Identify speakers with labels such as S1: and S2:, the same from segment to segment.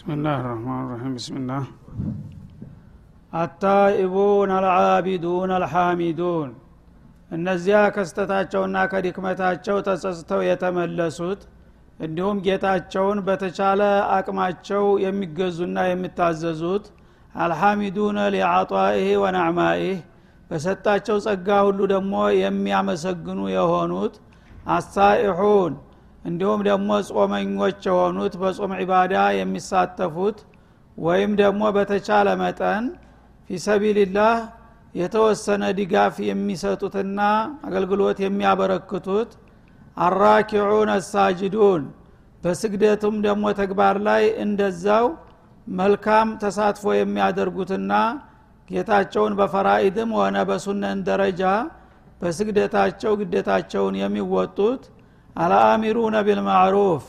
S1: ብስምላህ ራህማን ራሒም ብስምላህ አታኢቡን አልዓቢዱን አልሐሚዱን እነዚያ ከስተታቸውና ከድክመታቸው ተጸጽተው የተመለሱት እንዲሁም ጌታቸውን በተቻለ አቅማቸው የሚገዙና የሚታዘዙት አልሐሚዱነ ሊዓጧኢህ ወናዕማኢህ በሰጣቸው ጸጋ ሁሉ ደግሞ የሚያመሰግኑ የሆኑት አሳኢሑን እንዲሁም ደግሞ ጾመኞች የሆኑት በጾም ዒባዳ የሚሳተፉት ወይም ደግሞ በተቻለ መጠን ፊሰቢልላህ የተወሰነ ድጋፍ የሚሰጡትና አገልግሎት የሚያበረክቱት አራኪዑን አሳጅዱን። በስግደቱም ደግሞ ተግባር ላይ እንደዛው መልካም ተሳትፎ የሚያደርጉትና ጌታቸውን በፈራኢድም ሆነ በሱነን ደረጃ በስግደታቸው ግዴታቸውን የሚወጡት አልአሚሩነ ቢልማዕሩፍ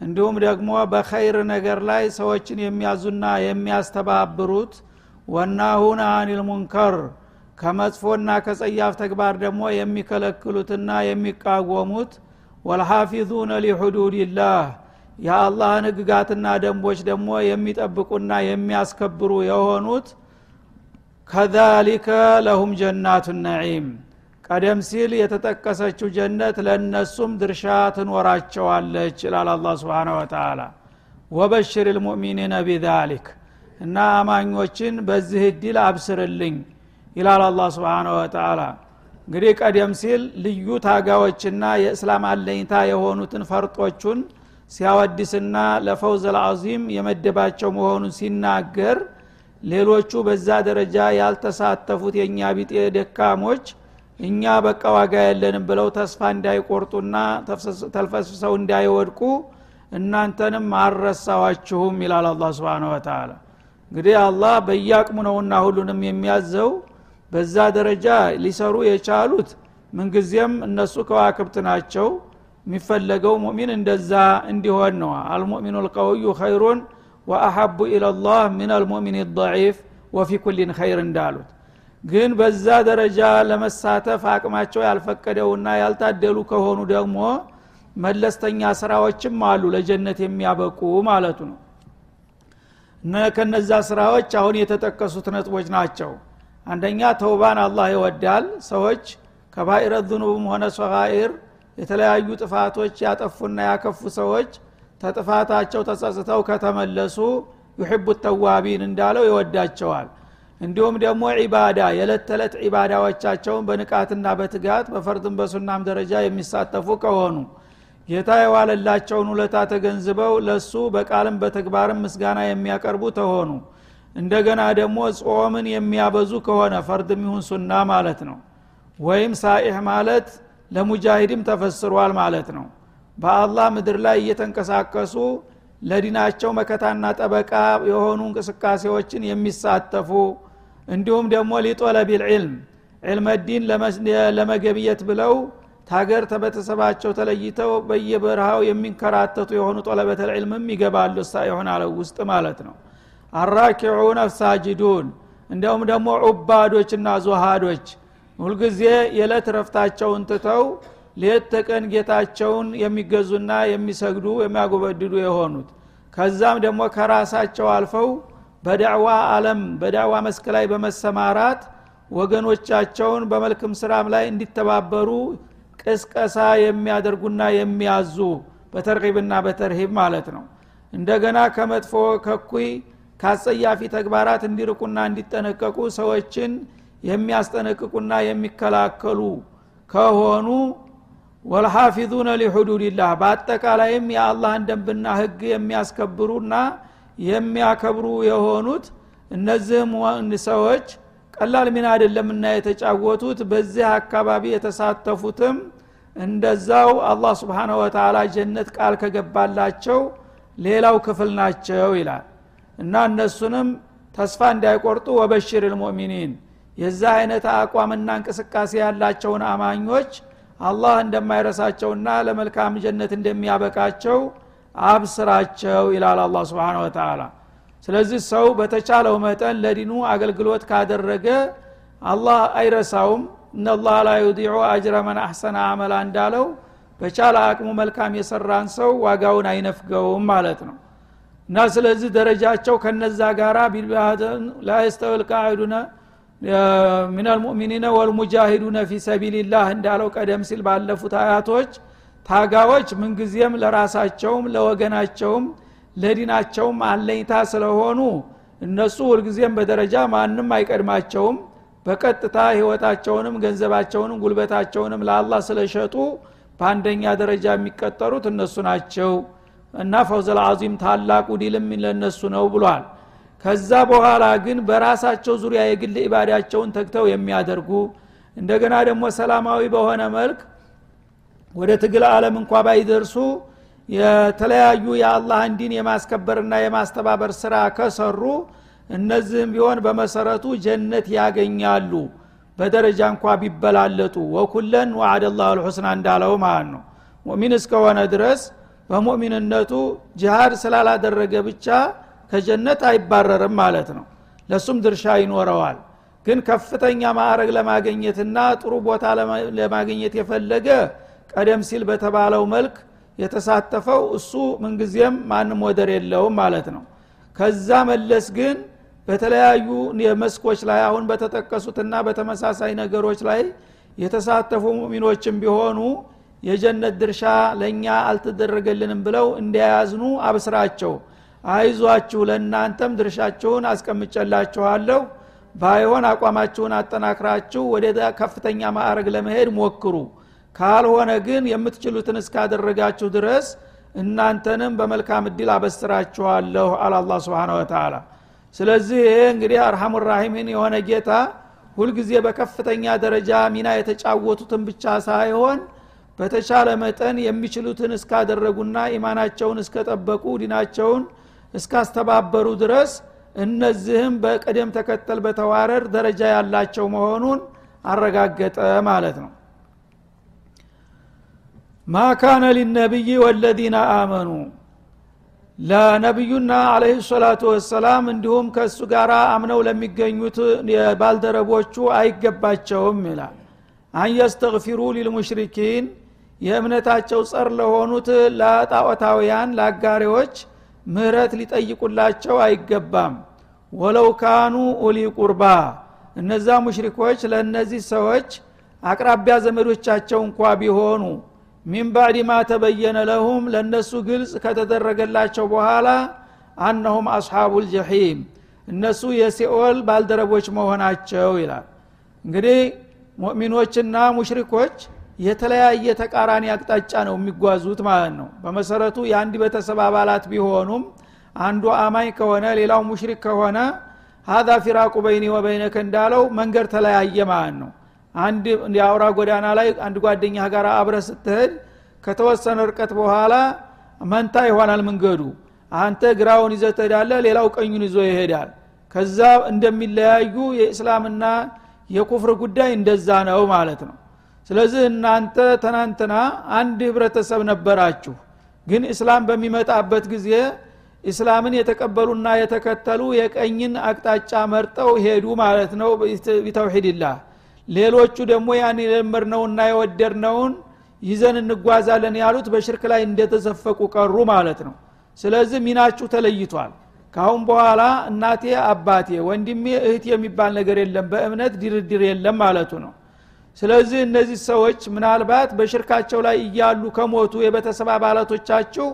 S1: እንዲሁም ደግሞ በኸይር ነገር ላይ ሰዎችን የሚያዙና የሚያስተባብሩት ወናሁን አኒል ሙንከር ከመጥፎና ከጸያፍ ተግባር ደግሞ የሚከለክሉትና የሚቃወሙት ወልሐፊዙነ ሊሑዱድላህ የአላህን ህግጋትና ደንቦች ደግሞ የሚጠብቁና የሚያስከብሩ የሆኑት ከዛሊከ ለሁም ጀናቱ ነዒም ቀደም ሲል የተጠቀሰችው ጀነት ለእነሱም ድርሻ ትኖራቸዋለች ይላል አላ ስብን ወተላ ወበሽር ልሙእሚኒነ ቢዛሊክ እና አማኞችን በዚህ እድል አብስርልኝ ይላል አላ ስብን ወተላ እንግዲህ ቀደም ሲል ልዩ ታጋዎችና የእስላም አለኝታ የሆኑትን ፈርጦቹን ሲያወድስና ለፈውዝ ልአዚም የመደባቸው መሆኑን ሲናገር ሌሎቹ በዛ ደረጃ ያልተሳተፉት የእኛ ቢጤ ደካሞች እኛ በቃ ዋጋ የለንም ብለው ተስፋ እንዳይቆርጡና ተልፈስፍሰው እንዳይወድቁ እናንተንም አልረሳዋችሁም ይላል አላ ስብን ወተላ እንግዲህ አላህ በየአቅሙ ነውና ሁሉንም የሚያዘው። በዛ ደረጃ ሊሰሩ የቻሉት ምንጊዜም እነሱ ከዋክብት ናቸው። የሚፈለገው ሙእሚን እንደዛ እንዲሆን ነው አልሙእሚኑ ልቀውዩ ኸይሩን ወአሐቡ ኢለላህ ምን አልሙእሚን ضዒፍ ወፊ ኩሊን ኸይር እንዳሉት ግን በዛ ደረጃ ለመሳተፍ አቅማቸው ያልፈቀደውና ያልታደሉ ከሆኑ ደግሞ መለስተኛ ስራዎችም አሉ ለጀነት የሚያበቁ ማለቱ ነው። እነ ከነዛ ስራዎች አሁን የተጠቀሱት ነጥቦች ናቸው። አንደኛ ተውባን አላህ ይወዳል። ሰዎች ከባኢረ ዝኑብም ሆነ ሰጋኢር የተለያዩ ጥፋቶች ያጠፉና ያከፉ ሰዎች ተጥፋታቸው ተጸጽተው ከተመለሱ ዩሕቡ ተዋቢን እንዳለው ይወዳቸዋል እንዲሁም ደግሞ ዒባዳ የዕለት ተዕለት ዒባዳዎቻቸውን በንቃትና በትጋት በፈርድም በሱናም ደረጃ የሚሳተፉ ከሆኑ ጌታ የዋለላቸውን ውለታ ተገንዝበው ለሱ በቃልም በተግባርም ምስጋና የሚያቀርቡ ተሆኑ። እንደገና ደግሞ ጾምን የሚያበዙ ከሆነ ፈርድም ይሁን ሱና ማለት ነው። ወይም ሳኢሕ ማለት ለሙጃሂድም ተፈስሯል ማለት ነው። በአላህ ምድር ላይ እየተንቀሳቀሱ ለዲናቸው መከታና ጠበቃ የሆኑ እንቅስቃሴዎችን የሚሳተፉ እንዲሁም ደግሞ ሊጦለቢል ዒልም ዕልመ ዲን ለመገብየት ብለው ታገር ተቤተሰባቸው ተለይተው በየበረሃው የሚንከራተቱ የሆኑ ጦለበተል ዕልምም ይገባሉ። ሳይሆን አለው ውስጥ ማለት ነው። አራኪዑን አሳጅዱን እንዲሁም ደግሞ ዑባዶችና ዙሃዶች ሁልጊዜ የዕለት ረፍታቸውን ትተው ሌት ተቀን ጌታቸውን የሚገዙና የሚሰግዱ የሚያጎበድዱ የሆኑት። ከዛም ደግሞ ከራሳቸው አልፈው በዳዕዋ አለም በዳዕዋ መስክ ላይ በመሰማራት ወገኖቻቸውን በመልክም ስራም ላይ እንዲተባበሩ ቅስቀሳ የሚያደርጉና የሚያዙ በተርሂብና በተርሂብ ማለት ነው። እንደገና ከመጥፎ ከኩይ ካጸያፊ ተግባራት እንዲርቁና እንዲጠነቀቁ ሰዎችን የሚያስጠነቅቁና የሚከላከሉ ከሆኑ ወልሐፊዙነ ሊሑዱድላህ በአጠቃላይም የአላህን ደንብና ህግ የሚያስከብሩና የሚያከብሩ የሆኑት እነዚህም ሰዎች ቀላል ሚና አይደለምና የተጫወቱት። በዚህ አካባቢ የተሳተፉትም እንደዛው አላህ ስብሓነሁ ወተላ ጀነት ቃል ከገባላቸው ሌላው ክፍል ናቸው ይላል። እና እነሱንም ተስፋ እንዳይቆርጡ ወበሽር ልሙእሚኒን የዛ አይነት አቋምና እንቅስቃሴ ያላቸውን አማኞች አላህ እንደማይረሳቸውና ለመልካም ጀነት እንደሚያበቃቸው አብስራቸው ይላል አላ ስብን ወተላ ስለዚህ ሰው በተቻለው መጠን ለዲኑ አገልግሎት ካደረገ አላህ አይረሳውም። እነላህ ላ ዩዲዑ አጅረ መን አሕሰነ አመላ እንዳለው በቻለ አቅሙ መልካም የሰራን ሰው ዋጋውን አይነፍገውም ማለት ነው። እና ስለዚህ ደረጃቸው ከነዛ ጋራ ላየስተወል ቃዒዱነ ምን አልሙእሚኒነ ወልሙጃሂዱነ ፊ ሰቢልላህ እንዳለው ቀደም ሲል ባለፉት አያቶች ታጋዎች ምንጊዜም ለራሳቸውም ለወገናቸውም ለዲናቸውም አለኝታ ስለሆኑ እነሱ ሁልጊዜም በደረጃ ማንም አይቀድማቸውም። በቀጥታ ህይወታቸውንም ገንዘባቸውንም ጉልበታቸውንም ለአላህ ስለሸጡ በአንደኛ ደረጃ የሚቀጠሩት እነሱ ናቸው እና ፈውዘል አዚም ታላቁ ዲልም ለነሱ ነው ብሏል። ከዛ በኋላ ግን በራሳቸው ዙሪያ የግል ኢባዳቸውን ተግተው የሚያደርጉ እንደገና ደግሞ ሰላማዊ በሆነ መልክ ወደ ትግል አለም እንኳ ባይደርሱ የተለያዩ የአላህን ዲን የማስከበርና የማስተባበር ስራ ከሰሩ እነዚህም ቢሆን በመሰረቱ ጀነት ያገኛሉ። በደረጃ እንኳ ቢበላለጡ። ወኩለን ዋዕደ ላሁ ልሑስና እንዳለው ማለት ነው። ሙእሚን እስከሆነ ድረስ በሙእሚንነቱ ጅሃድ ስላላደረገ ብቻ ከጀነት አይባረርም ማለት ነው። ለሱም ድርሻ ይኖረዋል። ግን ከፍተኛ ማዕረግ ለማግኘትና ጥሩ ቦታ ለማግኘት የፈለገ ቀደም ሲል በተባለው መልክ የተሳተፈው እሱ ምንጊዜም ማንም ወደር የለውም ማለት ነው። ከዛ መለስ ግን በተለያዩ መስኮች ላይ አሁን በተጠቀሱትና በተመሳሳይ ነገሮች ላይ የተሳተፉ ሙሚኖችም ቢሆኑ የጀነት ድርሻ ለእኛ አልተደረገልንም ብለው እንዲያያዝኑ አብስራቸው። አይዟችሁ ለእናንተም ድርሻችሁን አስቀምጨላችኋለሁ ባይሆን አቋማችሁን አጠናክራችሁ ወደ ከፍተኛ ማዕረግ ለመሄድ ሞክሩ ካልሆነ ግን የምትችሉትን እስካደረጋችሁ ድረስ እናንተንም በመልካም እድል አበስራችኋለሁ አለ አላ ስብን ወተላ ስለዚህ ይሄ እንግዲህ አርሐሙ ራሒሚን የሆነ ጌታ ሁልጊዜ በከፍተኛ ደረጃ ሚና የተጫወቱትን ብቻ ሳይሆን በተቻለ መጠን የሚችሉትን እስካደረጉና ኢማናቸውን እስከጠበቁ ዲናቸውን እስካስተባበሩ ድረስ እነዚህም በቅደም ተከተል በተዋረድ ደረጃ ያላቸው መሆኑን አረጋገጠ ማለት ነው ማ ካነ ሊነቢይ ወለዚነ አመኑ። ለነቢዩና አለህ ሰላቱ ወሰላም እንዲሁም ከእሱ ጋር አምነው ለሚገኙት ባልደረቦቹ አይገባቸውም ይላል። አንየስተግፊሩ ሊልሙሽሪኪን የእምነታቸው ጸር ለሆኑት ለጣዖታውያን ለአጋሪዎች ምህረት ሊጠይቁላቸው አይገባም። ወለው ካኑ ኡሊ ቁርባ። እነዛ ሙሽሪኮች ለእነዚህ ሰዎች አቅራቢያ ዘመዶቻቸው እንኳ ቢሆኑ ሚን ባዕድ ማ ተበየነ ለሁም ለእነሱ ግልጽ ከተደረገላቸው በኋላ አነሁም አስሓቡ ልጀሒም እነሱ የሲኦል ባልደረቦች መሆናቸው ይላል። እንግዲህ ሙእሚኖችና ሙሽሪኮች የተለያየ ተቃራኒ አቅጣጫ ነው የሚጓዙት ማለት ነው። በመሰረቱ የአንድ ቤተሰብ አባላት ቢሆኑም አንዱ አማኝ ከሆነ ሌላው ሙሽሪክ ከሆነ ሀዛ ፊራቁ በይኒ ወበይነከ እንዳለው መንገድ ተለያየ ማለት ነው አንድ የአውራ ጎዳና ላይ አንድ ጓደኛ ጋር አብረ ስትሄድ ከተወሰነ ርቀት በኋላ መንታ ይሆናል መንገዱ። አንተ ግራውን ይዘህ ትሄዳለህ ሌላው ቀኙን ይዞ ይሄዳል። ከዛ እንደሚለያዩ የእስላምና የኩፍር ጉዳይ እንደዛ ነው ማለት ነው። ስለዚህ እናንተ ትናንትና አንድ ህብረተሰብ ነበራችሁ ግን እስላም በሚመጣበት ጊዜ እስላምን የተቀበሉና የተከተሉ የቀኝን አቅጣጫ መርጠው ሄዱ ማለት ነው። ቢተውሒድላህ ሌሎቹ ደግሞ ያን የለመድነውና የወደድነውን ይዘን እንጓዛለን ያሉት በሽርክ ላይ እንደተዘፈቁ ቀሩ ማለት ነው። ስለዚህ ሚናችሁ ተለይቷል። ካሁን በኋላ እናቴ አባቴ ወንድሜ እህት የሚባል ነገር የለም። በእምነት ድርድር የለም ማለቱ ነው። ስለዚህ እነዚህ ሰዎች ምናልባት በሽርካቸው ላይ እያሉ ከሞቱ የቤተሰብ አባላቶቻችሁ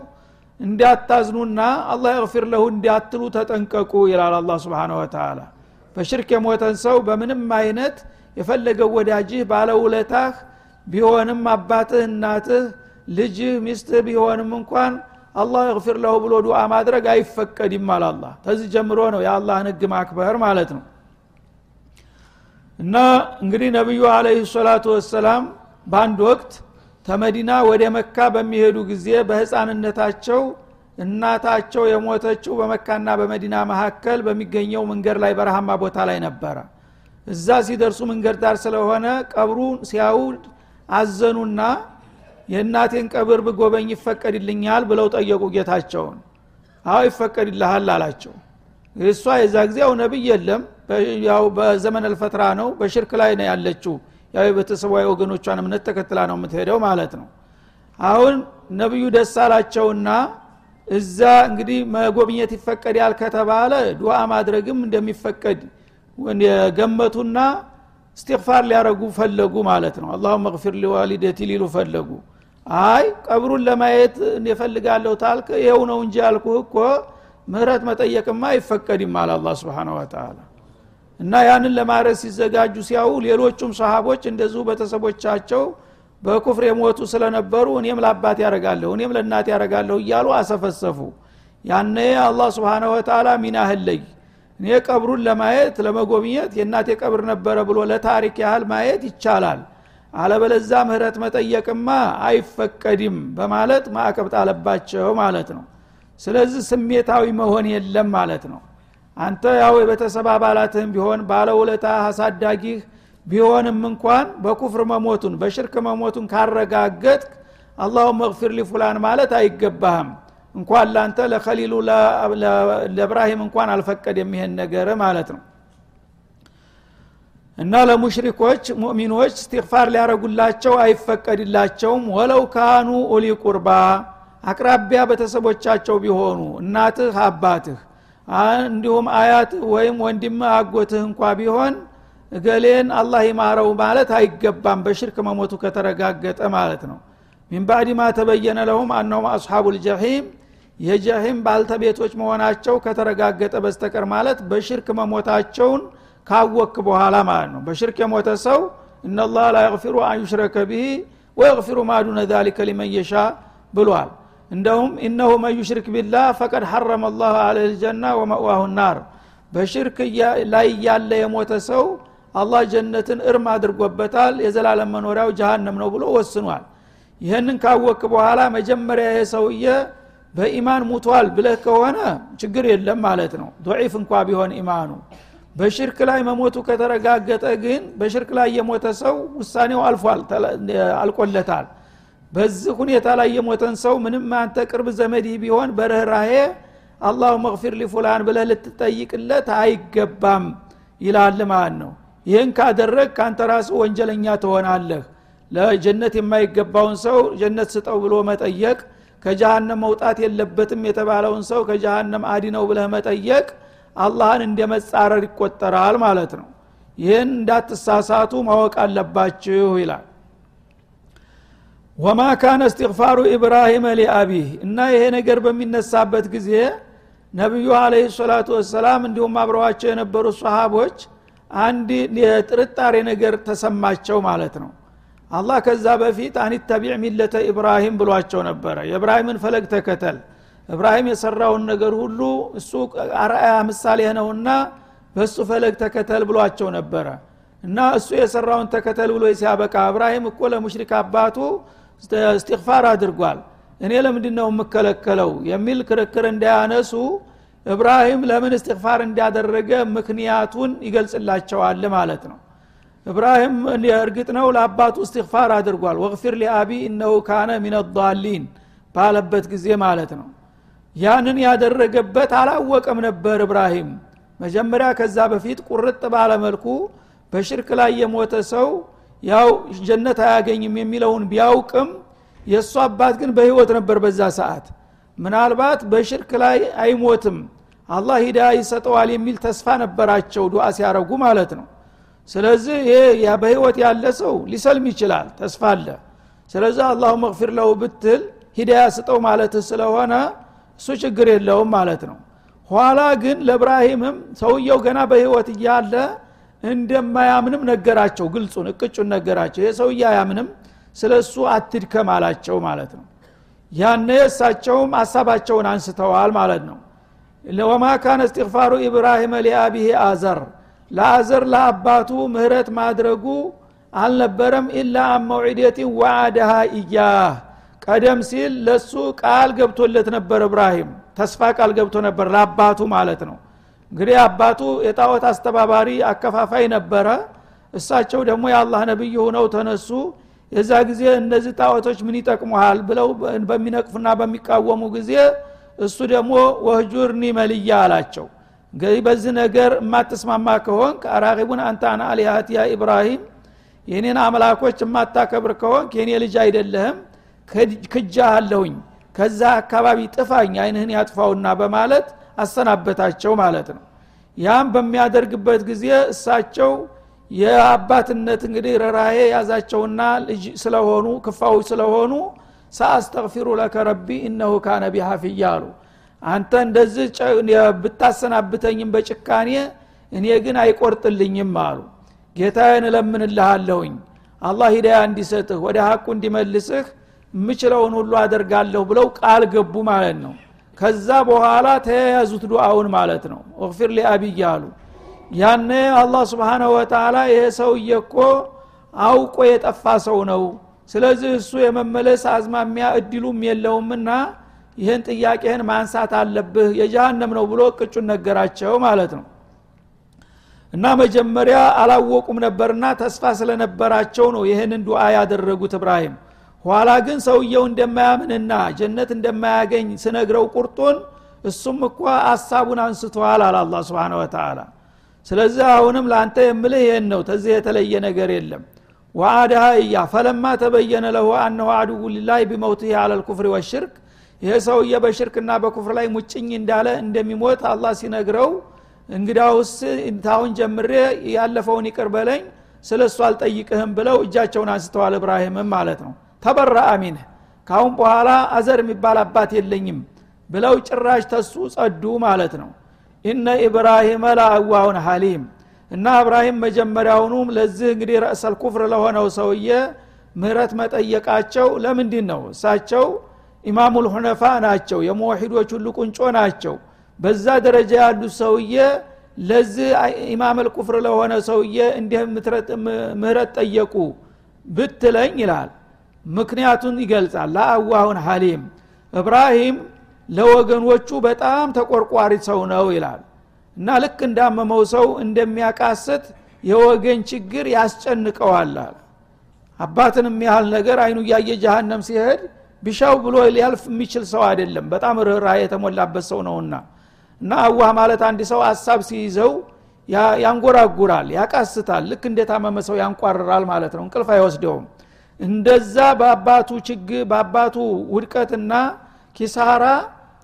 S1: እንዳታዝኑና አላህ እግፊር ለሁ እንዳትሉ ተጠንቀቁ ይላል አላ ስብን ወተላ በሽርክ የሞተን ሰው በምንም አይነት የፈለገው ወዳጅህ ባለውለታህ ቢሆንም አባትህ እናትህ ልጅህ ሚስትህ ቢሆንም እንኳን አላህ እግፊር ለሁ ብሎ ዱዓ ማድረግ አይፈቀድም አላላ ከዚህ ጀምሮ ነው የአላህን ህግ ማክበር ማለት ነው። እና እንግዲህ ነቢዩ አለህ ሰላቱ ወሰላም በአንድ ወቅት ተመዲና ወደ መካ በሚሄዱ ጊዜ በህፃንነታቸው እናታቸው የሞተችው በመካና በመዲና መካከል በሚገኘው መንገድ ላይ በረሃማ ቦታ ላይ ነበረ እዛ ሲደርሱ መንገድ ዳር ስለሆነ ቀብሩን ሲያዩ አዘኑና የእናቴን ቀብር ብጎበኝ ይፈቀድልኛል ብለው ጠየቁ ጌታቸውን። አዎ ይፈቀድልሃል አላቸው። እሷ የዛ ጊዜ ያው ነብይ የለም ያው በዘመን አልፈትራ ነው በሽርክ ላይ ነው ያለችው። ያው የቤተሰቧ ወገኖቿን እምነት ተከትላ ነው የምትሄደው ማለት ነው። አሁን ነቢዩ ደስ አላቸውና እዛ እንግዲህ መጎብኘት ይፈቀዳል ከተባለ ዱዓ ማድረግም እንደሚፈቀድ ገመቱና እስትግፋር ሊያረጉ ፈለጉ ማለት ነው። አላሁም መግፊር ሊዋሊደቲ ሊሉ ፈለጉ። አይ ቀብሩን ለማየት የፈልጋለሁ ታልክ ይኸው ነው እንጂ ያልኩህ እኮ ምህረት መጠየቅማ አይፈቀድም አለ አላ ስብን ወተላ እና ያንን ለማድረግ ሲዘጋጁ ሲያው ሌሎቹም ሰሃቦች እንደዚሁ ቤተሰቦቻቸው በኩፍር የሞቱ ስለነበሩ እኔም ለአባት ያረጋለሁ እኔም ለእናት ያረጋለሁ እያሉ አሰፈሰፉ። ያነ አላህ ስብን ወተላ ሚናህን ለይ እኔ ቀብሩን ለማየት ለመጎብኘት የእናቴ ቀብር ነበረ ብሎ ለታሪክ ያህል ማየት ይቻላል። አለበለዛ ምህረት መጠየቅማ አይፈቀድም በማለት ማዕቀብ ጣለባቸው ማለት ነው። ስለዚህ ስሜታዊ መሆን የለም ማለት ነው። አንተ ያው የቤተሰብ አባላትህም ቢሆን ባለውለታ አሳዳጊህ ቢሆንም እንኳን በኩፍር መሞቱን በሽርክ መሞቱን ካረጋገጥ አላሁ መግፊር ሊፉላን ማለት አይገባህም እንኳን ላንተ ለከሊሉ ለእብራሂም እንኳን አልፈቀደም ይሄን ነገር ማለት ነው። እና ለሙሽሪኮች ሙእሚኖች እስትግፋር ሊያረጉላቸው አይፈቀድላቸውም። ወለው ካኑ ኡሊ ቁርባ አቅራቢያ ቤተሰቦቻቸው ቢሆኑ እናትህ አባትህ እንዲሁም አያትህ ወይም ወንድም አጎትህ እንኳ ቢሆን እገሌን አላህ ይማረው ማለት አይገባም በሽርክ መሞቱ ከተረጋገጠ ማለት ነው። من بعد ما تبين لهم أنهم أصحاب الجحيم የጀሒም ባልተቤቶች መሆናቸው ከተረጋገጠ በስተቀር ማለት በሽርክ መሞታቸውን ካወክ በኋላ ማለት ነው። በሽርክ የሞተ ሰው إن الله لا يغفر أن يشرك به ويغفر ما دون ذلك لمن ብሏል። እንደውም إنه من يشرك بالله فقد حرم الله عليه الجنة ومأواه النار። በሽርክ ላይ ያለ የሞተ ሰው አላህ ጀነትን እርም አድርጎበታል የዘላለም መኖሪያው ጀሃነም ነው ብሎ ወስኗል። ይህንን ካወክ በኋላ መጀመሪያ ይሄ ሰውዬ በኢማን ሙቷል ብለህ ከሆነ ችግር የለም ማለት ነው። ضعيف እንኳ ቢሆን ኢማኑ። በሽርክ ላይ መሞቱ ከተረጋገጠ ግን በሽርክ ላይ የሞተ ሰው ውሳኔው አልፏል አልቆለታል። በዚህ ሁኔታ ላይ የሞተን ሰው ምንም አንተ ቅርብ ዘመድህ ቢሆን በርኅራሄ አላሁ መግፊር ሊፉላን ብለህ ልትጠይቅለት አይገባም ይላል ማለት ነው። ይህን ካደረግ ከአንተ ራሱ ወንጀለኛ ትሆናለህ። ለጀነት የማይገባውን ሰው ጀነት ስጠው ብሎ መጠየቅ ከጀሃነም መውጣት የለበትም የተባለውን ሰው ከጀሃነም አዲነው ብለህ መጠየቅ አላህን እንደ መጻረር ይቆጠራል ማለት ነው። ይህን እንዳትሳሳቱ ማወቅ አለባችሁ ይላል። ወማ ካነ እስትግፋሩ ኢብራሂም ሊአቢህ እና ይሄ ነገር በሚነሳበት ጊዜ ነቢዩ አለህ ሰላቱ ወሰላም እንዲሁም አብረዋቸው የነበሩ ሰሃቦች አንድ የጥርጣሬ ነገር ተሰማቸው ማለት ነው አላህ ከዛ በፊት አኒተቢዕ ሚለተ ኢብራሂም ብሏቸው ነበረ። የእብራሂምን ፈለግ ተከተል። እብራሂም የሰራውን ነገር ሁሉ እሱ አርአያ ምሳሌ ነውና በእሱ ፈለግ ተከተል ብሏቸው ነበረ። እና እሱ የሰራውን ተከተል ብሎ ሲያበቃ እብራሂም እኮ ለሙሽሪክ አባቱ እስትግፋር አድርጓል። እኔ ለምንድ ነው የምከለከለው የሚል ክርክር እንዳያነሱ እብራሂም ለምን እስትግፋር እንዳደረገ ምክንያቱን ይገልጽላቸዋል ማለት ነው እብራሂም እርግጥ ነው? ለአባቱ እስትግፋር አድርጓል። ወግፊር ሊአቢ እነሁ ካነ ሚን ዳሊን ባለበት ጊዜ ማለት ነው። ያንን ያደረገበት አላወቀም ነበር እብራሂም። መጀመሪያ ከዛ በፊት ቁርጥ ባለመልኩ በሽርክ ላይ የሞተ ሰው ያው ጀነት አያገኝም የሚለውን ቢያውቅም የእሱ አባት ግን በህይወት ነበር በዛ ሰዓት። ምናልባት በሽርክ ላይ አይሞትም አላህ ሂዳ ይሰጠዋል የሚል ተስፋ ነበራቸው ዱዓ ሲያረጉ ማለት ነው ስለዚህ ይሄ በህይወት ያለ ሰው ሊሰልም ይችላል ተስፋ አለ። ስለዚህ አላሁ መግፊር ለው ብትል ሂዳያ ስጠው ማለት ስለሆነ እሱ ችግር የለውም ማለት ነው። ኋላ ግን ለእብራሂምም ሰውየው ገና በህይወት እያለ እንደማያምንም ነገራቸው ግልጹን እቅጩን ነገራቸው። ይህ ሰውዬ አያምንም ስለ እሱ አትድከም አላቸው ማለት ነው። ያነ እሳቸውም ሀሳባቸውን አንስተዋል ማለት ነው። ወማ ካነ እስትግፋሩ ኢብራሂም ሊአቢሄ አዘር ለአዘር ለአባቱ ምህረት ማድረጉ አልነበረም ኢላ አን መውዒደትን ወአደሃ እያህ ቀደም ሲል ለሱ ቃል ገብቶለት ነበር እብራሂም ተስፋ ቃል ገብቶ ነበር ለአባቱ ማለት ነው። እንግዲህ አባቱ የጣዖት አስተባባሪ አከፋፋይ ነበረ። እሳቸው ደግሞ የአላህ ነቢይ ሆነው ተነሱ። የዛ ጊዜ እነዚህ ጣዖቶች ምን ይጠቅሙሃል ብለው በሚነቅፉና በሚቃወሙ ጊዜ እሱ ደግሞ ወህጁርኒ መልያ አላቸው እንግዲህ በዚህ ነገር የማትስማማ ከሆንክ አራቂቡን አንተ አን ኢብራሂም የኔን አምላኮች የማታከብር ከሆንክ የኔ ልጅ አይደለህም ክጃ አለሁኝ ከዛ አካባቢ ጥፋኝ አይንህን ያጥፋውና በማለት አሰናበታቸው ማለት ነው። ያም በሚያደርግበት ጊዜ እሳቸው የአባትነት እንግዲህ ረራዬ ያዛቸውና ልጅ ስለሆኑ ክፋው ስለሆኑ ሰአስተግፊሩ ለከ ረቢ እነሁ ካነ ቢሃፍያ አሉ አንተ እንደዚህ ብታሰናብተኝም በጭካኔ እኔ ግን አይቆርጥልኝም አሉ። ጌታዬን እለምንልሃለሁኝ። አላህ ሂዳያ እንዲሰጥህ ወደ ሀቁ እንዲመልስህ የምችለውን ሁሉ አደርጋለሁ ብለው ቃል ገቡ ማለት ነው። ከዛ በኋላ ተያያዙት ዱአውን ማለት ነው። እግፊር ሊአብይ አሉ። ያነ አላህ ስብሓናሁ ወተላ ይሄ ሰውዬ እኮ አውቆ የጠፋ ሰው ነው። ስለዚህ እሱ የመመለስ አዝማሚያ እድሉም የለውምና ይህን ጥያቄህን ማንሳት አለብህ የጀሃነም ነው ብሎ ቅጩን ነገራቸው ማለት ነው። እና መጀመሪያ አላወቁም ነበርና ተስፋ ስለነበራቸው ነው ይህንን ዱዓ ያደረጉት እብራሂም። ኋላ ግን ሰውየው እንደማያምንና ጀነት እንደማያገኝ ስነግረው ቁርጡን እሱም እኳ አሳቡን አንስተዋል አለ አላ ስብን ወተላ ስለዚህ አሁንም ለአንተ የምልህ ይህን ነው ተዚህ የተለየ ነገር የለም። ወአድሃ እያ ፈለማ ተበየነ ለሁ አነሁ አድው ሊላህ ቢመውትህ አለ ልኩፍር ወሽርክ ይሄ ሰውዬ በሽርክና በኩፍር ላይ ሙጭኝ እንዳለ እንደሚሞት አላህ ሲነግረው እንግዳውስ ታሁን ጀምሬ ያለፈውን ይቅር በለኝ ስለ እሱ አልጠይቅህም ብለው እጃቸውን አንስተዋል እብራሂምም ማለት ነው። ተበረአ ሚንህ ካሁን በኋላ አዘር የሚባል አባት የለኝም ብለው ጭራሽ ተሱ ጸዱ ማለት ነው። ኢነ ኢብራሂመ ለአዋሁን ሀሊም እና እብራሂም መጀመሪያውኑም ለዚህ እንግዲህ ረእሰል ኩፍር ለሆነው ሰውዬ ምህረት መጠየቃቸው ለምንድን ነው እሳቸው ኢማሙል ሁነፋ ናቸው። የሙወሒዶች ሁሉ ቁንጮ ናቸው። በዛ ደረጃ ያሉት ሰውዬ ለዚህ ኢማም ልኩፍር ለሆነ ሰውዬ እንዲህ ምህረት ጠየቁ ብትለኝ ይላል። ምክንያቱን ይገልጻል። ለአዋሁን ሀሊም እብራሂም ለወገኖቹ በጣም ተቆርቋሪ ሰው ነው ይላል። እና ልክ እንዳመመው ሰው እንደሚያቃስት የወገን ችግር ያስጨንቀዋል አባትን የሚያህል ነገር አይኑ እያየ ጀሃነም ሲሄድ ቢሻው ብሎ ሊያልፍ የሚችል ሰው አይደለም። በጣም ርኅራ የተሞላበት ሰው ነውና እና አዋህ ማለት አንድ ሰው ሀሳብ ሲይዘው ያንጎራጉራል ያቃስታል። ልክ እንደታመመ ሰው ያንቋርራል ማለት ነው። እንቅልፍ አይወስደውም። እንደዛ በአባቱ ችግር በአባቱ ውድቀትና ኪሳራ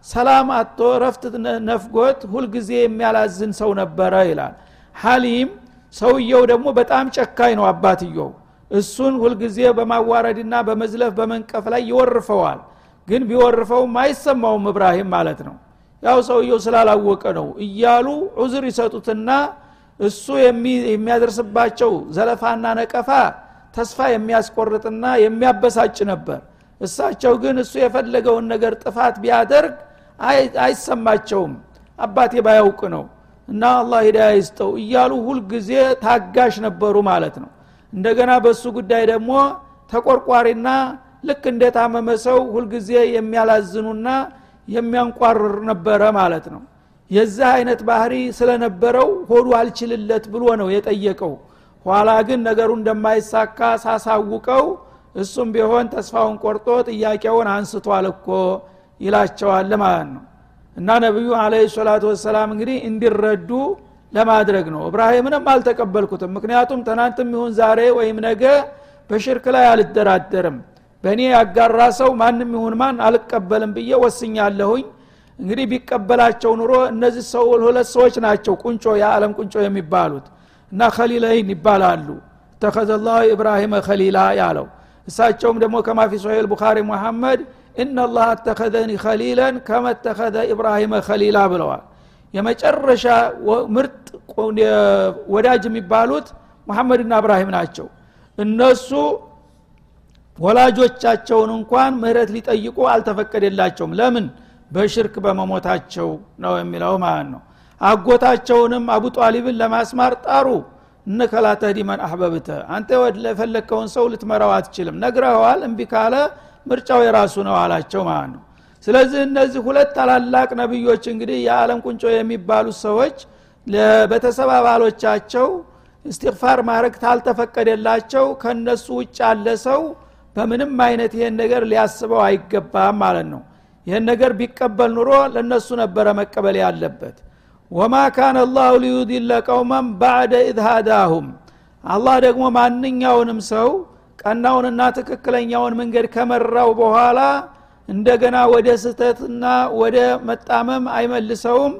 S1: ሰላም አቶ ረፍት ነፍጎት ሁልጊዜ የሚያላዝን ሰው ነበረ ይላል። ሀሊም ሰውየው ደግሞ በጣም ጨካኝ ነው አባትየው እሱን ሁልጊዜ በማዋረድና በመዝለፍ በመንቀፍ ላይ ይወርፈዋል። ግን ቢወርፈውም አይሰማውም እብራሂም ማለት ነው። ያው ሰውየው ስላላወቀ ነው እያሉ ዑዝር ይሰጡትና እሱ የሚያደርስባቸው ዘለፋና ነቀፋ ተስፋ የሚያስቆርጥና የሚያበሳጭ ነበር። እሳቸው ግን እሱ የፈለገውን ነገር ጥፋት ቢያደርግ አይሰማቸውም። አባቴ ባያውቅ ነው እና አላህ ሂዳያ ይስጠው እያሉ ሁልጊዜ ታጋሽ ነበሩ ማለት ነው እንደገና በእሱ ጉዳይ ደግሞ ተቆርቋሪና ልክ እንደታመመ ሰው ሁልጊዜ የሚያላዝኑና የሚያንቋርር ነበረ ማለት ነው። የዚህ አይነት ባህሪ ስለነበረው ሆዱ አልችልለት ብሎ ነው የጠየቀው። ኋላ ግን ነገሩ እንደማይሳካ ሳሳውቀው እሱም ቢሆን ተስፋውን ቆርጦ ጥያቄውን አንስቷል እኮ ይላቸዋል ማለት ነው። እና ነቢዩ አለ ሰላቱ ወሰላም እንግዲህ እንዲረዱ ለማድረግ ነው። እብራሂምንም አልተቀበልኩትም። ምክንያቱም ትናንትም ይሁን ዛሬ ወይም ነገ በሽርክ ላይ አልደራደርም። በእኔ ያጋራ ሰው ማንም ይሁን ማን አልቀበልም ብዬ ወስኛለሁኝ። እንግዲህ ቢቀበላቸው ኑሮ እነዚህ ሰው ሁለት ሰዎች ናቸው ቁንጮ የዓለም ቁንጮ የሚባሉት እና ከሊለይን ይባላሉ። ተኸዘ ላሁ ኢብራሂመ ከሊላ ያለው እሳቸውም ደግሞ ከማፊ ሶሄል ቡኻሪ ሙሐመድ ኢናላህ አተኸዘኒ ከሊለን ከመተኸዘ ኢብራሂመ ከሊላ ብለዋል የመጨረሻ ምርጥ ወዳጅ የሚባሉት ሙሐመድና እብራሂም ናቸው። እነሱ ወላጆቻቸውን እንኳን ምህረት ሊጠይቁ አልተፈቀደላቸውም። ለምን? በሽርክ በመሞታቸው ነው የሚለው ማለት ነው። አጎታቸውንም አቡ ጧሊብን ለማስማር ጣሩ። እነከላ ተህዲ መን አህበብተ አንተ ለፈለግከውን ሰው ልትመራው አትችልም ነግረኸዋል እምቢ ካለ ምርጫው የራሱ ነው አላቸው ማለት ነው ስለዚህ እነዚህ ሁለት ታላላቅ ነቢዮች እንግዲህ የዓለም ቁንጮ የሚባሉት ሰዎች ለቤተሰብ አባሎቻቸው እስትግፋር ማድረግ ታልተፈቀደላቸው ከነሱ ውጭ ያለ ሰው በምንም አይነት ይሄን ነገር ሊያስበው አይገባም ማለት ነው። ይህን ነገር ቢቀበል ኑሮ ለነሱ ነበረ መቀበል ያለበት። ወማ ካነ አላሁ ሊዩድለ ቀውመን ባዕደ ሃዳሁም። አላህ ደግሞ ማንኛውንም ሰው ቀናውንና ትክክለኛውን መንገድ ከመራው በኋላ እንደገና ወደ ስህተትና ወደ መጣመም አይመልሰውም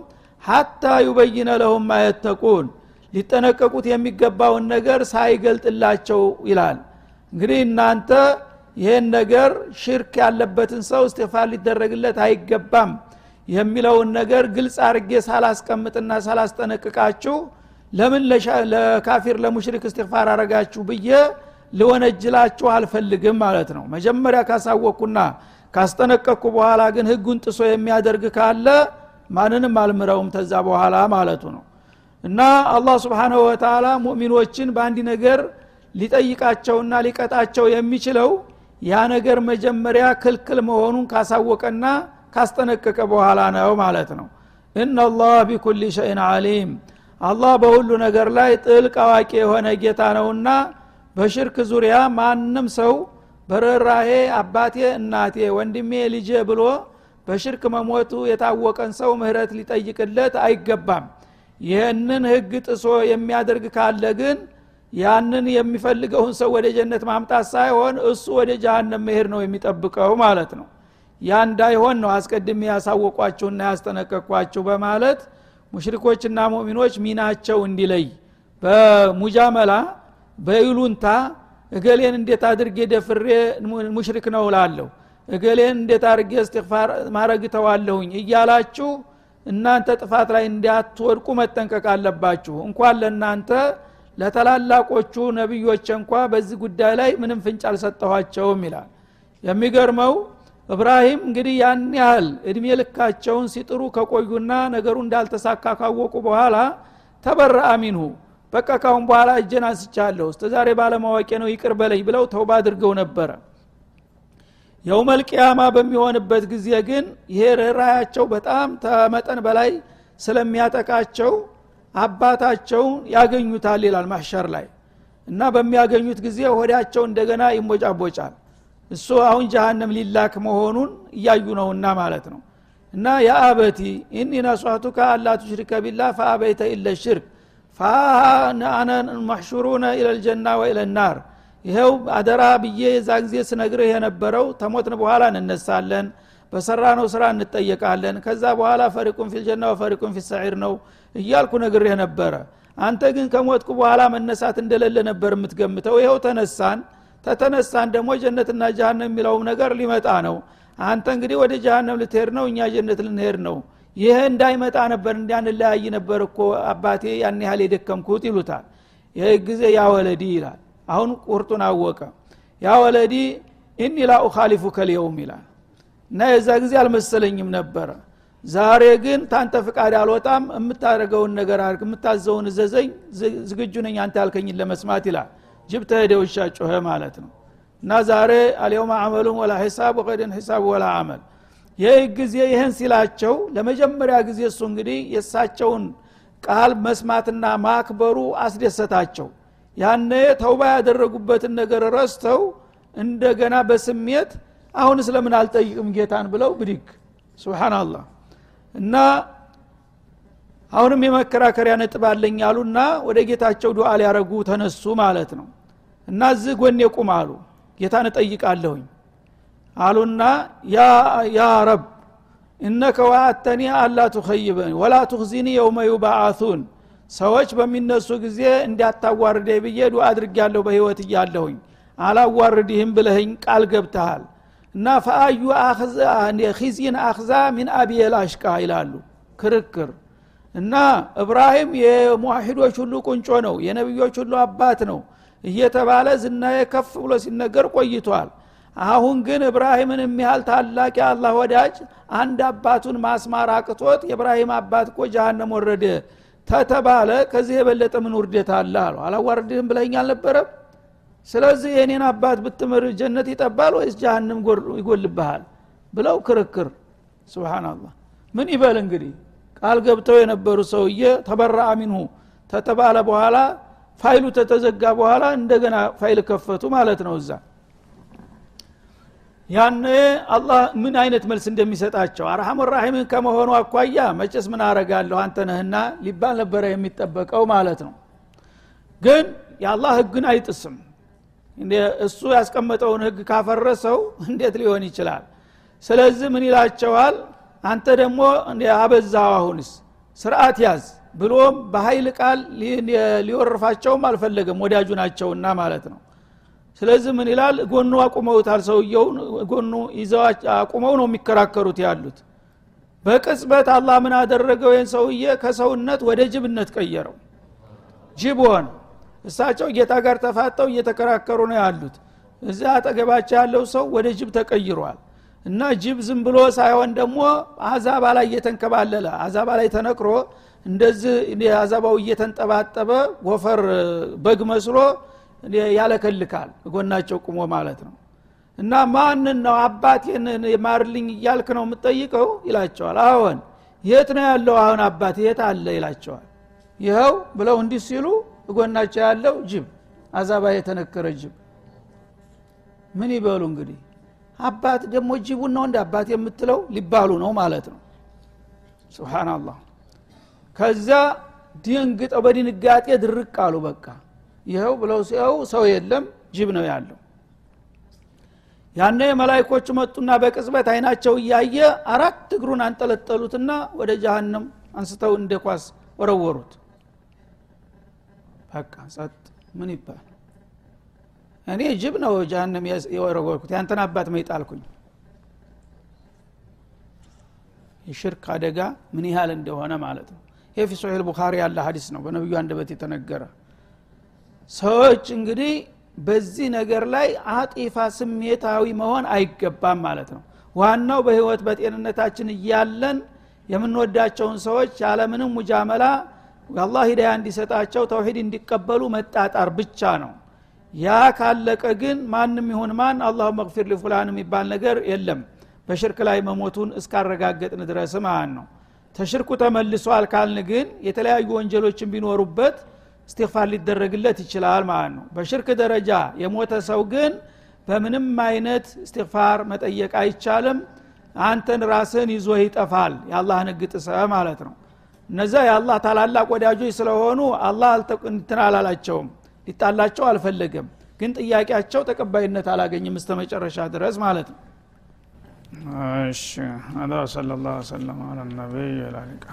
S1: ሀታ ዩበይነ ለሁም ማየተቁን ሊጠነቀቁት የሚገባውን ነገር ሳይገልጥላቸው ይላል። እንግዲህ እናንተ ይህን ነገር ሽርክ ያለበትን ሰው እስትፋር ሊደረግለት አይገባም የሚለውን ነገር ግልጽ አርጌ ሳላስቀምጥና ሳላስጠነቅቃችሁ ለምን ለካፊር ለሙሽሪክ እስትፋር አረጋችሁ ብዬ ልወነጅላችሁ አልፈልግም ማለት ነው። መጀመሪያ ካሳወቅኩና ካስጠነቀቅኩ በኋላ ግን ህጉን ጥሶ የሚያደርግ ካለ ማንንም አልምረውም። ተዛ በኋላ ማለቱ ነው። እና አላህ ስብሓንሁ ወተላ ሙእሚኖችን በአንድ ነገር ሊጠይቃቸውና ሊቀጣቸው የሚችለው ያ ነገር መጀመሪያ ክልክል መሆኑን ካሳወቀና ካስጠነቀቀ በኋላ ነው ማለት ነው። እናላህ ቢኩል ሸይን አሊም አላህ በሁሉ ነገር ላይ ጥልቅ አዋቂ የሆነ ጌታ ነውና በሽርክ ዙሪያ ማንም ሰው በርኅራሄ አባቴ እናቴ ወንድሜ ልጄ ብሎ በሽርክ መሞቱ የታወቀን ሰው ምህረት ሊጠይቅለት አይገባም። ይህንን ህግ ጥሶ የሚያደርግ ካለ ግን ያንን የሚፈልገውን ሰው ወደ ጀነት ማምጣት ሳይሆን እሱ ወደ ጃሃንም መሄድ ነው የሚጠብቀው ማለት ነው። ያ እንዳይሆን ነው አስቀድሜ ያሳወቋችሁና ያስጠነቀቅኳችሁ በማለት ሙሽሪኮችና ሙእሚኖች ሚናቸው እንዲለይ በሙጃመላ በይሉንታ እገሌን እንዴት አድርጌ ደፍሬ ሙሽሪክ ነው ላለሁ እገሌን እንዴት አድርጌ እስትፋር ማረግ ተዋለሁኝ እያላችሁ እናንተ ጥፋት ላይ እንዲያትወድቁ መጠንቀቅ አለባችሁ። እንኳን ለእናንተ ለተላላቆቹ ነቢዮች እንኳ በዚህ ጉዳይ ላይ ምንም ፍንጭ አልሰጠኋቸውም ይላል። የሚገርመው እብራሂም እንግዲህ ያን ያህል እድሜ ልካቸውን ሲጥሩ ከቆዩና ነገሩ እንዳልተሳካ ካወቁ በኋላ ተበረ አሚንሁ በቃ ካሁን በኋላ እጀን አንስቻለሁ እስተ ዛሬ ባለማወቄ ነው ይቅር በለኝ ብለው ተውባ አድርገው ነበረ። የውመልቅያማ በሚሆንበት ጊዜ ግን ይሄ ርኅራያቸው በጣም ተመጠን በላይ ስለሚያጠቃቸው አባታቸውን ያገኙታል ይላል ማሸር ላይ። እና በሚያገኙት ጊዜ ሆዳቸው እንደገና ይሞጫቦጫል። እሱ አሁን ጀሃነም ሊላክ መሆኑን እያዩ ነውና ማለት ነው። እና የአበቲ ኢኒ ነሷቱከ አላ ቱሽሪከ ቢላ ፈአበይተ ኢለ ሽርክ ፋአነ መሕሹሩነ ኢለልጀና ወኢለናር ይኸው አደራ ብዬ የዛ ጊዜ ስነግርህ የነበረው ተሞትን በኋላ እንነሳለን በሰራ ነው ስራ እንጠየቃለን ከዛ በኋላ ፈሪቁን ፊልጀና ወፈሪቁን ፊሰዒር ነው እያልኩ ነግሬህ ነበረ። አንተ ግን ከሞትኩ በኋላ መነሳት እንደሌለ ነበር የምትገምተው። ይኸው ተነሳን። ተተነሳን ደግሞ ጀነትና ጃሃንም የሚለውም ነገር ሊመጣ ነው። አንተ እንግዲህ ወደ ጃሃንም ልትሄድ ነው እኛ ጀነት ልንሄድ ነው ይህ እንዳይመጣ ነበር እንዲያንለያይ ነበር እኮ አባቴ ያን ያህል የደከምኩት ይሉታል። ይህ ጊዜ ያ ይላል። አሁን ቁርጡን አወቀ። ያ ኢኒ ላ ኡካሊፉ ከልየውም ይላል። እና የዛ ጊዜ አልመሰለኝም ነበረ። ዛሬ ግን ታንተ ፍቃድ አልወጣም የምታደርገውን ነገር አድርግ የምታዘውን እዘዘኝ ዝግጁ ነኝ አንተ ያልከኝን ለመስማት ይላል። ጅብ ተሄደ ጮኸ ማለት ነው። እና ዛሬ አልየውም አመሉም ወላ ሂሳብ ወቀድን ሂሳብ ወላ አመል ይህ ጊዜ ይህን ሲላቸው ለመጀመሪያ ጊዜ እሱ እንግዲህ የእሳቸውን ቃል መስማትና ማክበሩ አስደሰታቸው። ያነ ተውባ ያደረጉበትን ነገር ረስተው እንደገና በስሜት አሁን ስለምን አልጠይቅም ጌታን ብለው ብድግ። ስብናላህ እና አሁንም የመከራከሪያ ነጥብ አለኝ አሉና ወደ ጌታቸው ዱዓ ሊያረጉ ተነሱ ማለት ነው። እና እዚህ ጎን የቁም አሉ። ጌታን እጠይቃለሁኝ አሉና يا رب إنك وعدتني ألا تخيبني ولا تخزيني يوم يبعثون ሰዎች በሚነሱ ጊዜ እንዳታዋርደኝ ብዬ ዱዓ አድርጊያለሁ በህይወት እያለሁኝ። አላዋርድህም ብለህኝ ቃል ገብተሃል። እና فأي خزي أخزى من أبي الأشقى ይላሉ። ክርክር። እና ኢብራሂም የሙዋሂዶች ሁሉ ቁንጮ ነው የነቢዮች ሁሉ አባት ነው። እየተባለ ዝናዬ ከፍ ብሎ ሲነገር ቆይቷል አሁን ግን እብራሂምን የሚያህል ታላቅ የአላህ ወዳጅ አንድ አባቱን ማስማር አቅቶት የእብራሂም አባት እኮ ጃሃንም ወረደ። ተተባለ። ከዚህ የበለጠ ምን ውርደት አለ አሉ። አላዋርድህም ብለኝ አልነበረም? ስለዚህ የኔን አባት ብትምር ጀነት ይጠባል ወይስ ጃሃንም ይጎልብሃል? ብለው ክርክር። ስብናላህ ምን ይበል እንግዲህ? ቃል ገብተው የነበሩ ሰውዬ تبرأ منه። ተተባለ በኋላ ፋይሉ ተተዘጋ በኋላ እንደገና ፋይል ከፈቱ ማለት ነው እዛ ያኔ አላህ ምን አይነት መልስ እንደሚሰጣቸው? أرحم الراحمين ከመሆኑ አኳያ መቼስ ምን አረጋለሁ አንተ ነህና ሊባል ነበረ የሚጠበቀው ማለት ነው። ግን የአላህ ህግን አይጥስም። እሱ ያስቀመጠውን ህግ ካፈረሰው እንዴት ሊሆን ይችላል? ስለዚህ ምን ይላቸዋል? አንተ ደግሞ አበዛው አሁንስ? ስርዓት ያዝ ብሎም በኃይል ቃል ሊወርፋቸውም አልፈለገም። ወዳጁ ናቸውና ማለት ነው ስለዚህ ምን ይላል? ጎኑ አቁመውታል ሰውየውን ጎኑ ይዘው አቁመው ነው የሚከራከሩት ያሉት። በቅጽበት አላህ ምን አደረገው? ይህን ሰውዬ ከሰውነት ወደ ጅብነት ቀየረው። ጅብ ሆነ። እሳቸው ጌታ ጋር ተፋጠው እየተከራከሩ ነው ያሉት። እዚያ አጠገባቸው ያለው ሰው ወደ ጅብ ተቀይሯል። እና ጅብ ዝም ብሎ ሳይሆን ደግሞ አዛባ ላይ እየተንከባለለ አዛባ ላይ ተነክሮ እንደዚህ አዛባው እየተንጠባጠበ ወፈር በግ መስሎ ያለከልካል ጎናቸው ቁሞ ማለት ነው። እና ማንን ነው አባቴን ማርልኝ እያልክ ነው የምጠይቀው ይላቸዋል። አሁን የት ነው ያለው? አሁን አባት የት አለ? ይላቸዋል። ይኸው ብለው እንዲህ ሲሉ እጎናቸው ያለው ጅብ አዛባ የተነከረ ጅብ። ምን ይበሉ እንግዲህ? አባት ደግሞ ጅቡን ነው እንደ አባት የምትለው? ሊባሉ ነው ማለት ነው። ስብናላህ ከዛ ድንግጠው በድንጋጤ ድርቅ አሉ በቃ ይኸው ብለው ሲያው ሰው የለም ጅብ ነው ያለው። ያነ መላይኮቹ መጡና በቅጽበት አይናቸው እያየ አራት እግሩን አንጠለጠሉትና ወደ ጃሃንም አንስተው እንደ ኳስ ወረወሩት። በቃ ጸጥ ምን ይባል እኔ ጅብ ነው ጃሃንም የወረወርኩት። ያንተን አባት መይጣልኩኝ የሽርክ አደጋ ምን ያህል እንደሆነ ማለት ነው። ይህ ፊ ሶሒል ቡኻሪ ያለ ሀዲስ ነው። በነቢዩ አንደበት የተነገረ ሰዎች እንግዲህ በዚህ ነገር ላይ አጢፋ ስሜታዊ መሆን አይገባም ማለት ነው። ዋናው በህይወት በጤንነታችን እያለን የምንወዳቸውን ሰዎች ያለምንም ሙጃመላ አላህ ሂዳያ እንዲሰጣቸው ተውሂድ እንዲቀበሉ መጣጣር ብቻ ነው። ያ ካለቀ ግን ማንም ይሁን ማን አላሁ መግፊር ሊፉላን የሚባል ነገር የለም። በሽርክ ላይ መሞቱን እስካረጋገጥን ድረስ ማለት ነው። ተሽርኩ ተመልሷል ካልን ግን የተለያዩ ወንጀሎችን ቢኖሩበት እስትግፋር ሊደረግለት ይችላል ማለት ነው። በሽርክ ደረጃ የሞተ ሰው ግን በምንም አይነት እስትግፋር መጠየቅ አይቻልም። አንተን ራስህን ይዞ ይጠፋል። የአላህን ህግ ጥሰ ማለት ነው። እነዛ የአላህ ታላላቅ ወዳጆች ስለሆኑ አላህ እንትን አላላቸውም። ሊጣላቸው አልፈለገም። ግን ጥያቄያቸው ተቀባይነት አላገኝም እስተ መጨረሻ ድረስ ማለት ነው። እሺ። ሰለ ላሁ ሰለም አላ ነቢይ ወላሊቃ